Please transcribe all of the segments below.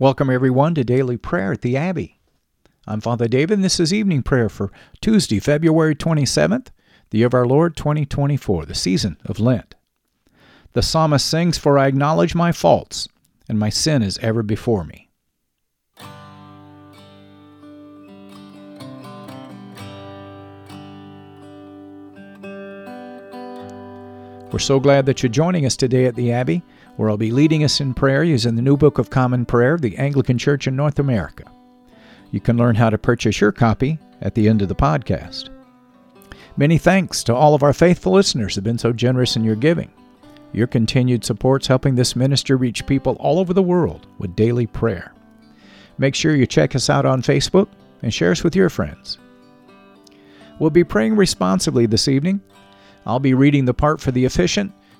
Welcome, everyone, to Daily Prayer at the Abbey. I'm Father David, and this is evening prayer for Tuesday, February 27th, the year of our Lord 2024, the season of Lent. The psalmist sings, For I acknowledge my faults, and my sin is ever before me. We're so glad that you're joining us today at the Abbey, where I'll be leading us in prayer using the New Book of Common Prayer of the Anglican Church in North America. You can learn how to purchase your copy at the end of the podcast. Many thanks to all of our faithful listeners who have been so generous in your giving. Your continued support's helping this ministry reach people all over the world with daily prayer. Make sure you check us out on Facebook and share us with your friends. We'll be praying responsibly this evening I'll be reading the part for the officiant.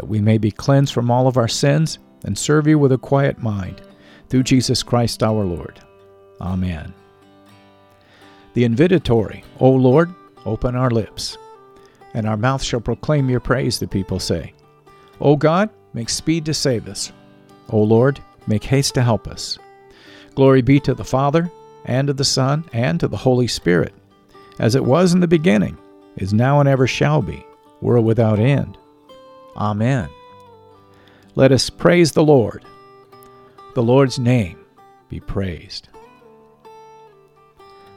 that we may be cleansed from all of our sins and serve you with a quiet mind, through Jesus Christ our Lord. Amen. The invitatory, O Lord, open our lips, and our mouth shall proclaim your praise, the people say. O God, make speed to save us. O Lord, make haste to help us. Glory be to the Father, and to the Son, and to the Holy Spirit, as it was in the beginning, is now, and ever shall be, world without end. Amen. Let us praise the Lord. The Lord's name be praised.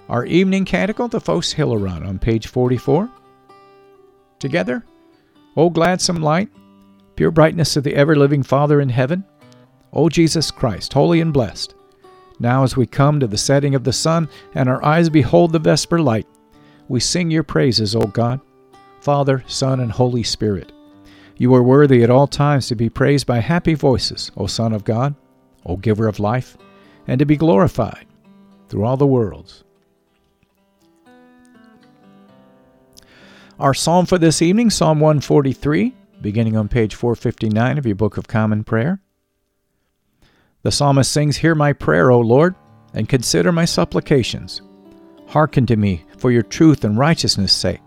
Our evening canticle, the Phos Hilaron, on page 44. Together, oh, O gladsome light, pure brightness of the ever living Father in heaven, O Jesus Christ, holy and blessed, now as we come to the setting of the sun and our eyes behold the vesper light, we sing your praises, O God, Father, Son, and Holy Spirit. You are worthy at all times to be praised by happy voices, O Son of God, O Giver of life, and to be glorified through all the worlds. Our psalm for this evening, Psalm 143, beginning on page 459 of your Book of Common Prayer. The psalmist sings, Hear my prayer, O Lord, and consider my supplications. Hearken to me for your truth and righteousness' sake.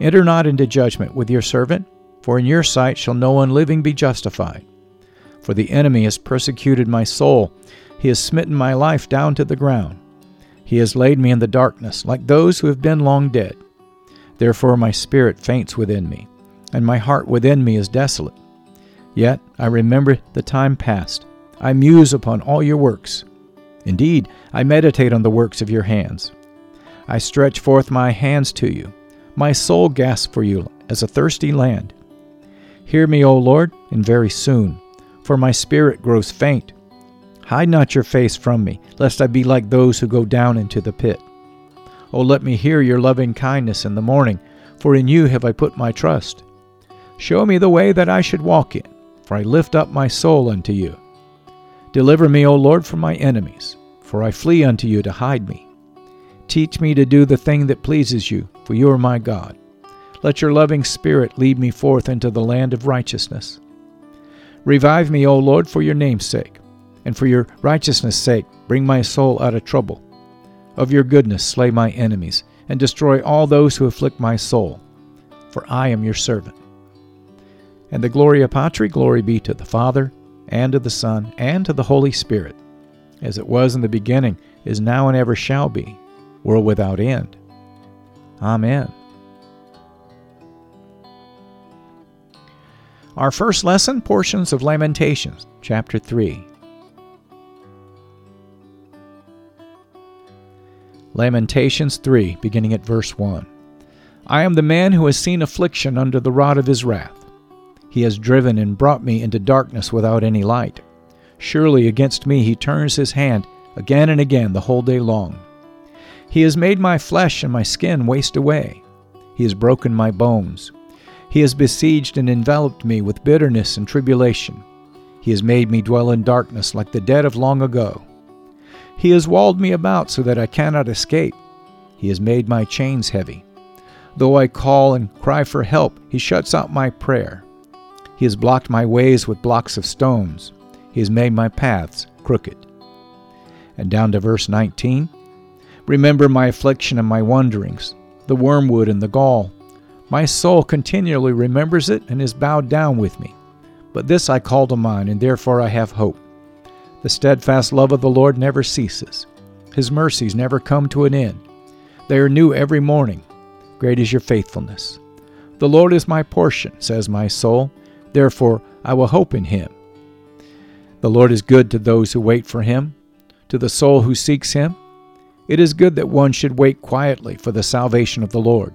Enter not into judgment with your servant for in your sight shall no one living be justified. For the enemy has persecuted my soul, he has smitten my life down to the ground. He has laid me in the darkness, like those who have been long dead. Therefore my spirit faints within me, and my heart within me is desolate. Yet I remember the time past. I muse upon all your works. Indeed, I meditate on the works of your hands. I stretch forth my hands to you. My soul gasps for you as a thirsty land. Hear me, O Lord, and very soon, for my spirit grows faint. Hide not your face from me, lest I be like those who go down into the pit. O let me hear your loving kindness in the morning, for in you have I put my trust. Show me the way that I should walk in, for I lift up my soul unto you. Deliver me, O Lord, from my enemies, for I flee unto you to hide me. Teach me to do the thing that pleases you, for you are my God. Let your loving Spirit lead me forth into the land of righteousness. Revive me, O Lord, for your name's sake, and for your righteousness' sake, bring my soul out of trouble. Of your goodness, slay my enemies, and destroy all those who afflict my soul, for I am your servant. And the Gloria Patri, glory be to the Father, and to the Son, and to the Holy Spirit, as it was in the beginning, is now, and ever shall be, world without end. Amen. Our first lesson, portions of Lamentations, chapter 3. Lamentations 3, beginning at verse 1. I am the man who has seen affliction under the rod of his wrath. He has driven and brought me into darkness without any light. Surely against me he turns his hand again and again the whole day long. He has made my flesh and my skin waste away. He has broken my bones. He has besieged and enveloped me with bitterness and tribulation. He has made me dwell in darkness like the dead of long ago. He has walled me about so that I cannot escape. He has made my chains heavy. Though I call and cry for help, he shuts out my prayer. He has blocked my ways with blocks of stones. He has made my paths crooked. And down to verse 19 Remember my affliction and my wanderings, the wormwood and the gall. My soul continually remembers it and is bowed down with me. But this I call to mind, and therefore I have hope. The steadfast love of the Lord never ceases, His mercies never come to an end. They are new every morning. Great is your faithfulness. The Lord is my portion, says my soul. Therefore I will hope in Him. The Lord is good to those who wait for Him, to the soul who seeks Him. It is good that one should wait quietly for the salvation of the Lord.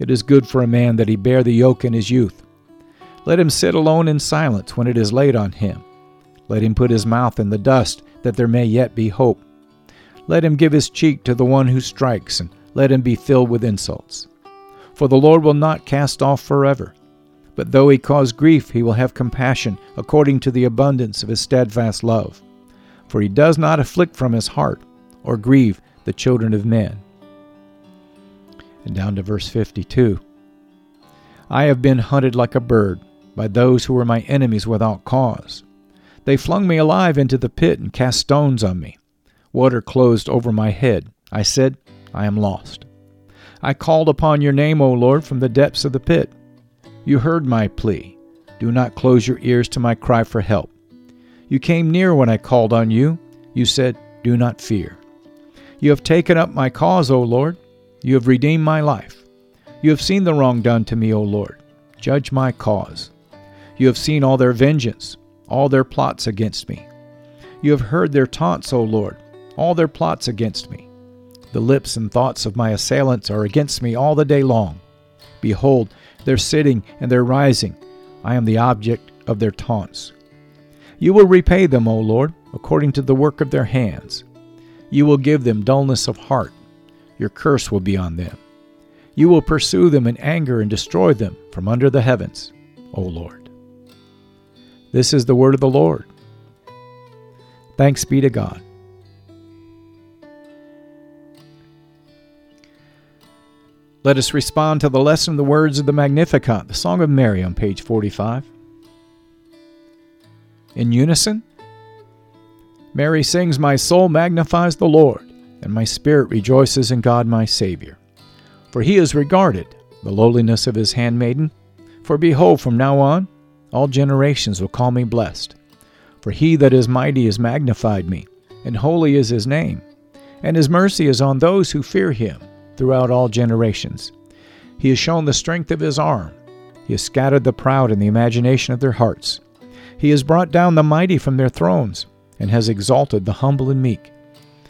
It is good for a man that he bear the yoke in his youth. Let him sit alone in silence when it is laid on him. Let him put his mouth in the dust, that there may yet be hope. Let him give his cheek to the one who strikes, and let him be filled with insults. For the Lord will not cast off forever. But though he cause grief, he will have compassion according to the abundance of his steadfast love. For he does not afflict from his heart, or grieve the children of men. And down to verse 52 I have been hunted like a bird by those who were my enemies without cause. They flung me alive into the pit and cast stones on me. Water closed over my head. I said, I am lost. I called upon your name, O Lord, from the depths of the pit. You heard my plea. Do not close your ears to my cry for help. You came near when I called on you. You said, Do not fear. You have taken up my cause, O Lord. You have redeemed my life. You have seen the wrong done to me, O Lord. Judge my cause. You have seen all their vengeance, all their plots against me. You have heard their taunts, O Lord, all their plots against me. The lips and thoughts of my assailants are against me all the day long. Behold, their sitting and their rising. I am the object of their taunts. You will repay them, O Lord, according to the work of their hands. You will give them dullness of heart. Your curse will be on them. You will pursue them in anger and destroy them from under the heavens, O Lord. This is the word of the Lord. Thanks be to God. Let us respond to the lesson the words of the Magnificat, the Song of Mary on page 45. In unison, Mary sings, My soul magnifies the Lord, and my spirit rejoices in God my Savior. For he has regarded the lowliness of his handmaiden. For behold, from now on, all generations will call me blessed. For he that is mighty has magnified me, and holy is his name. And his mercy is on those who fear him throughout all generations. He has shown the strength of his arm. He has scattered the proud in the imagination of their hearts. He has brought down the mighty from their thrones, and has exalted the humble and meek.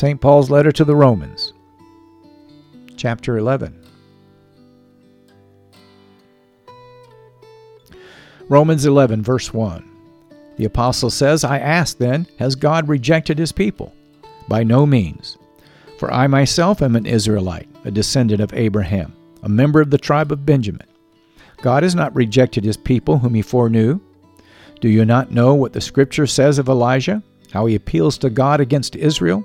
St. Paul's letter to the Romans, chapter 11. Romans 11, verse 1. The apostle says, I ask then, has God rejected his people? By no means. For I myself am an Israelite, a descendant of Abraham, a member of the tribe of Benjamin. God has not rejected his people whom he foreknew. Do you not know what the scripture says of Elijah, how he appeals to God against Israel?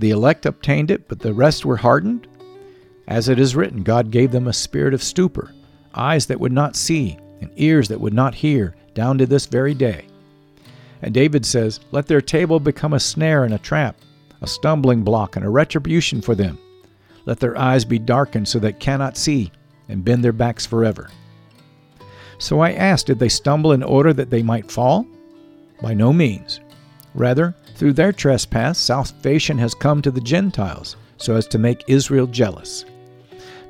The elect obtained it, but the rest were hardened? As it is written, God gave them a spirit of stupor, eyes that would not see, and ears that would not hear, down to this very day. And David says, Let their table become a snare and a trap, a stumbling block and a retribution for them. Let their eyes be darkened so they cannot see, and bend their backs forever. So I asked, Did they stumble in order that they might fall? By no means. Rather, through their trespass, salvation has come to the Gentiles, so as to make Israel jealous.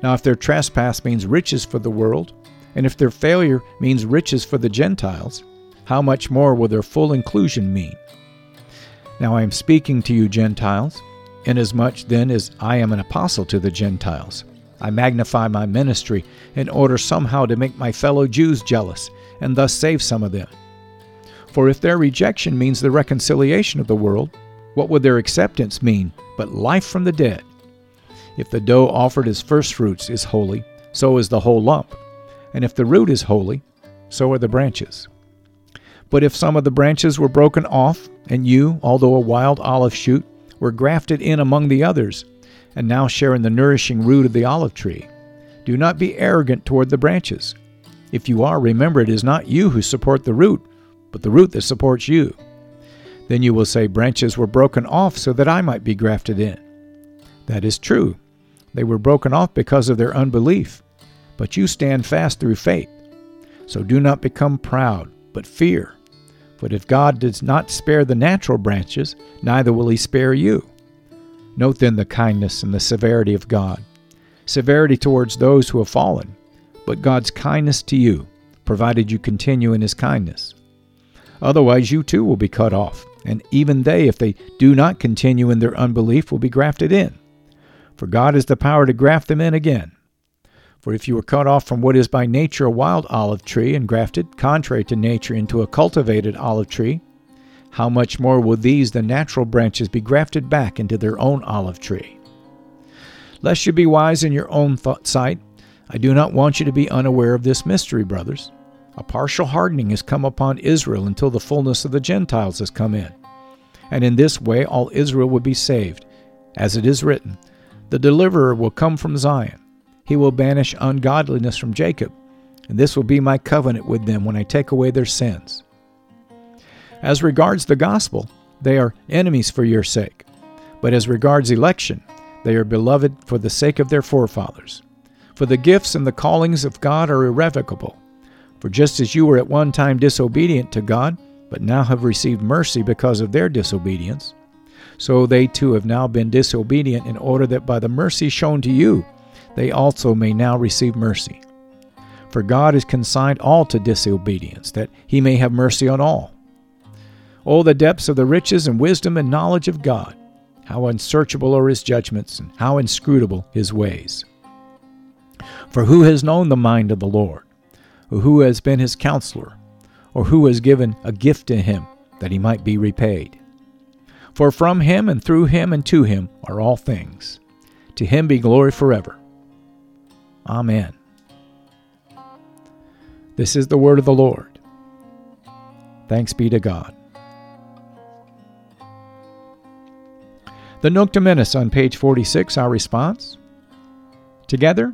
Now, if their trespass means riches for the world, and if their failure means riches for the Gentiles, how much more will their full inclusion mean? Now I am speaking to you, Gentiles, inasmuch then as I am an apostle to the Gentiles. I magnify my ministry in order somehow to make my fellow Jews jealous, and thus save some of them. For if their rejection means the reconciliation of the world, what would their acceptance mean but life from the dead? If the dough offered as firstfruits is holy, so is the whole lump. And if the root is holy, so are the branches. But if some of the branches were broken off, and you, although a wild olive shoot, were grafted in among the others, and now share in the nourishing root of the olive tree, do not be arrogant toward the branches. If you are, remember it is not you who support the root, but the root that supports you. Then you will say, Branches were broken off so that I might be grafted in. That is true. They were broken off because of their unbelief, but you stand fast through faith. So do not become proud, but fear. But if God does not spare the natural branches, neither will he spare you. Note then the kindness and the severity of God. Severity towards those who have fallen, but God's kindness to you, provided you continue in his kindness. Otherwise, you too will be cut off, and even they, if they do not continue in their unbelief, will be grafted in. For God has the power to graft them in again. For if you were cut off from what is by nature a wild olive tree and grafted, contrary to nature, into a cultivated olive tree, how much more will these, the natural branches, be grafted back into their own olive tree? Lest you be wise in your own thought sight, I do not want you to be unaware of this mystery, brothers. A partial hardening has come upon Israel until the fullness of the Gentiles has come in. And in this way all Israel will be saved. As it is written, The deliverer will come from Zion. He will banish ungodliness from Jacob, and this will be my covenant with them when I take away their sins. As regards the gospel, they are enemies for your sake. But as regards election, they are beloved for the sake of their forefathers. For the gifts and the callings of God are irrevocable. For just as you were at one time disobedient to God, but now have received mercy because of their disobedience, so they too have now been disobedient in order that by the mercy shown to you, they also may now receive mercy. For God has consigned all to disobedience, that he may have mercy on all. Oh, the depths of the riches and wisdom and knowledge of God! How unsearchable are his judgments, and how inscrutable his ways. For who has known the mind of the Lord? Who has been his counselor? Or who has given a gift to him that he might be repaid? For from him and through him and to him are all things. To him be glory forever. Amen. This is the word of the Lord. Thanks be to God. The Nunc Dimittis on page 46, our response. Together,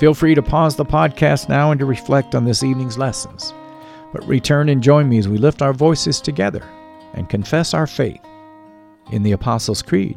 Feel free to pause the podcast now and to reflect on this evening's lessons. But return and join me as we lift our voices together and confess our faith in the Apostles' Creed.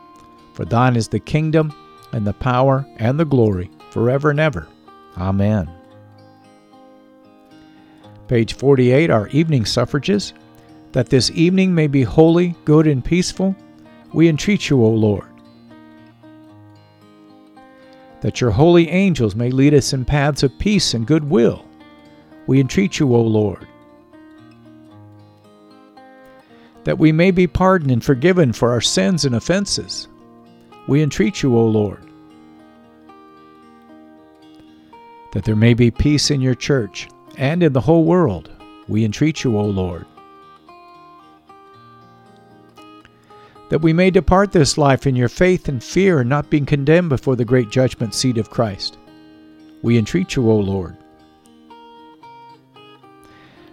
For thine is the kingdom, and the power, and the glory forever and ever. Amen. Page 48, our evening suffrages. That this evening may be holy, good, and peaceful, we entreat you, O Lord. That your holy angels may lead us in paths of peace and goodwill, we entreat you, O Lord. That we may be pardoned and forgiven for our sins and offenses, we entreat you, O Lord. that there may be peace in your church and in the whole world. We entreat you, O Lord. That we may depart this life in your faith and fear and not being condemned before the great judgment seat of Christ. We entreat you, O Lord.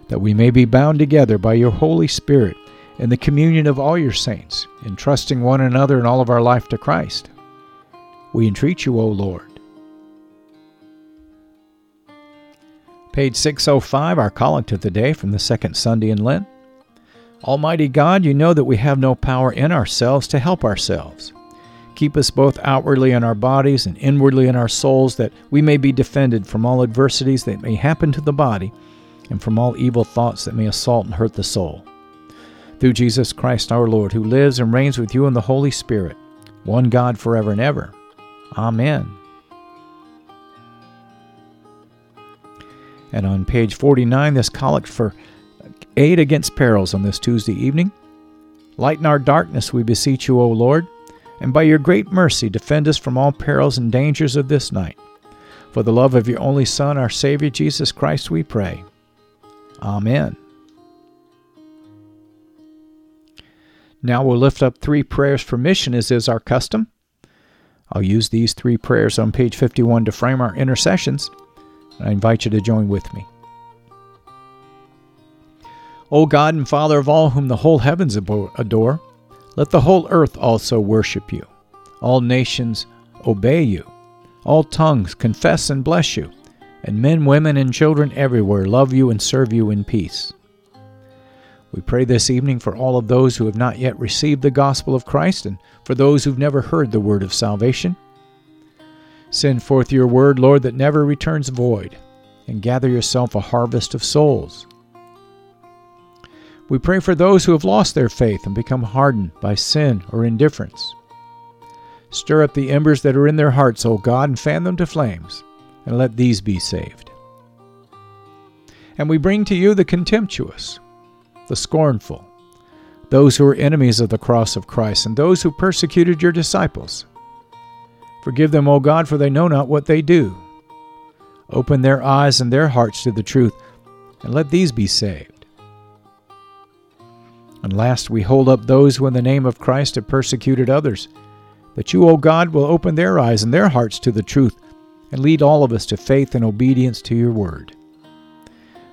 That we may be bound together by your Holy Spirit in the communion of all your saints, entrusting one another and all of our life to Christ. We entreat you, O Lord. Page 605, our collect of the day from the second Sunday in Lent. Almighty God, you know that we have no power in ourselves to help ourselves. Keep us both outwardly in our bodies and inwardly in our souls, that we may be defended from all adversities that may happen to the body and from all evil thoughts that may assault and hurt the soul. Through Jesus Christ our Lord, who lives and reigns with you in the Holy Spirit, one God forever and ever. Amen. And on page 49, this collect for aid against perils on this Tuesday evening. Lighten our darkness, we beseech you, O Lord, and by your great mercy defend us from all perils and dangers of this night. For the love of your only Son, our Savior Jesus Christ, we pray. Amen. Now we'll lift up three prayers for mission, as is our custom. I'll use these three prayers on page 51 to frame our intercessions. I invite you to join with me. O God and Father of all whom the whole heavens adore, let the whole earth also worship you. All nations obey you. All tongues confess and bless you. And men, women, and children everywhere love you and serve you in peace. We pray this evening for all of those who have not yet received the gospel of Christ and for those who've never heard the word of salvation. Send forth your word, Lord, that never returns void, and gather yourself a harvest of souls. We pray for those who have lost their faith and become hardened by sin or indifference. Stir up the embers that are in their hearts, O God, and fan them to flames, and let these be saved. And we bring to you the contemptuous, the scornful, those who are enemies of the cross of Christ, and those who persecuted your disciples. Forgive them, O God, for they know not what they do. Open their eyes and their hearts to the truth, and let these be saved. And last, we hold up those who in the name of Christ have persecuted others, that you, O God, will open their eyes and their hearts to the truth, and lead all of us to faith and obedience to your word.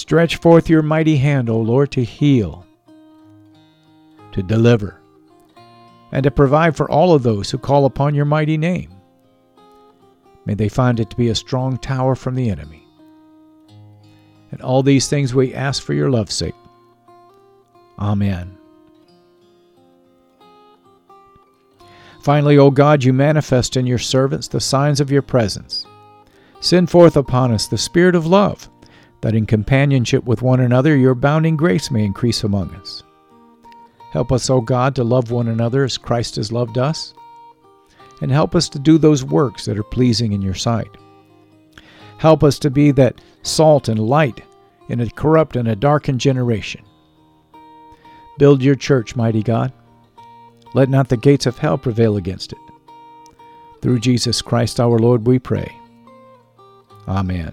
Stretch forth your mighty hand, O Lord, to heal, to deliver, and to provide for all of those who call upon your mighty name. May they find it to be a strong tower from the enemy. And all these things we ask for your love's sake. Amen. Finally, O God, you manifest in your servants the signs of your presence. Send forth upon us the Spirit of love, that in companionship with one another your abounding grace may increase among us. Help us, O God, to love one another as Christ has loved us, and help us to do those works that are pleasing in your sight. Help us to be that salt and light in a corrupt and a darkened generation. Build your church, mighty God. Let not the gates of hell prevail against it. Through Jesus Christ our Lord we pray. Amen.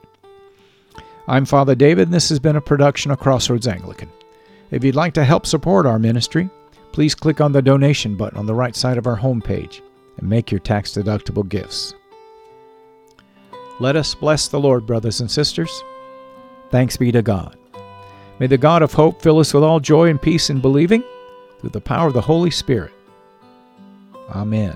I'm Father David, and this has been a production of Crossroads Anglican. If you'd like to help support our ministry, please click on the donation button on the right side of our homepage and make your tax deductible gifts. Let us bless the Lord, brothers and sisters. Thanks be to God. May the God of hope fill us with all joy and peace in believing through the power of the Holy Spirit. Amen.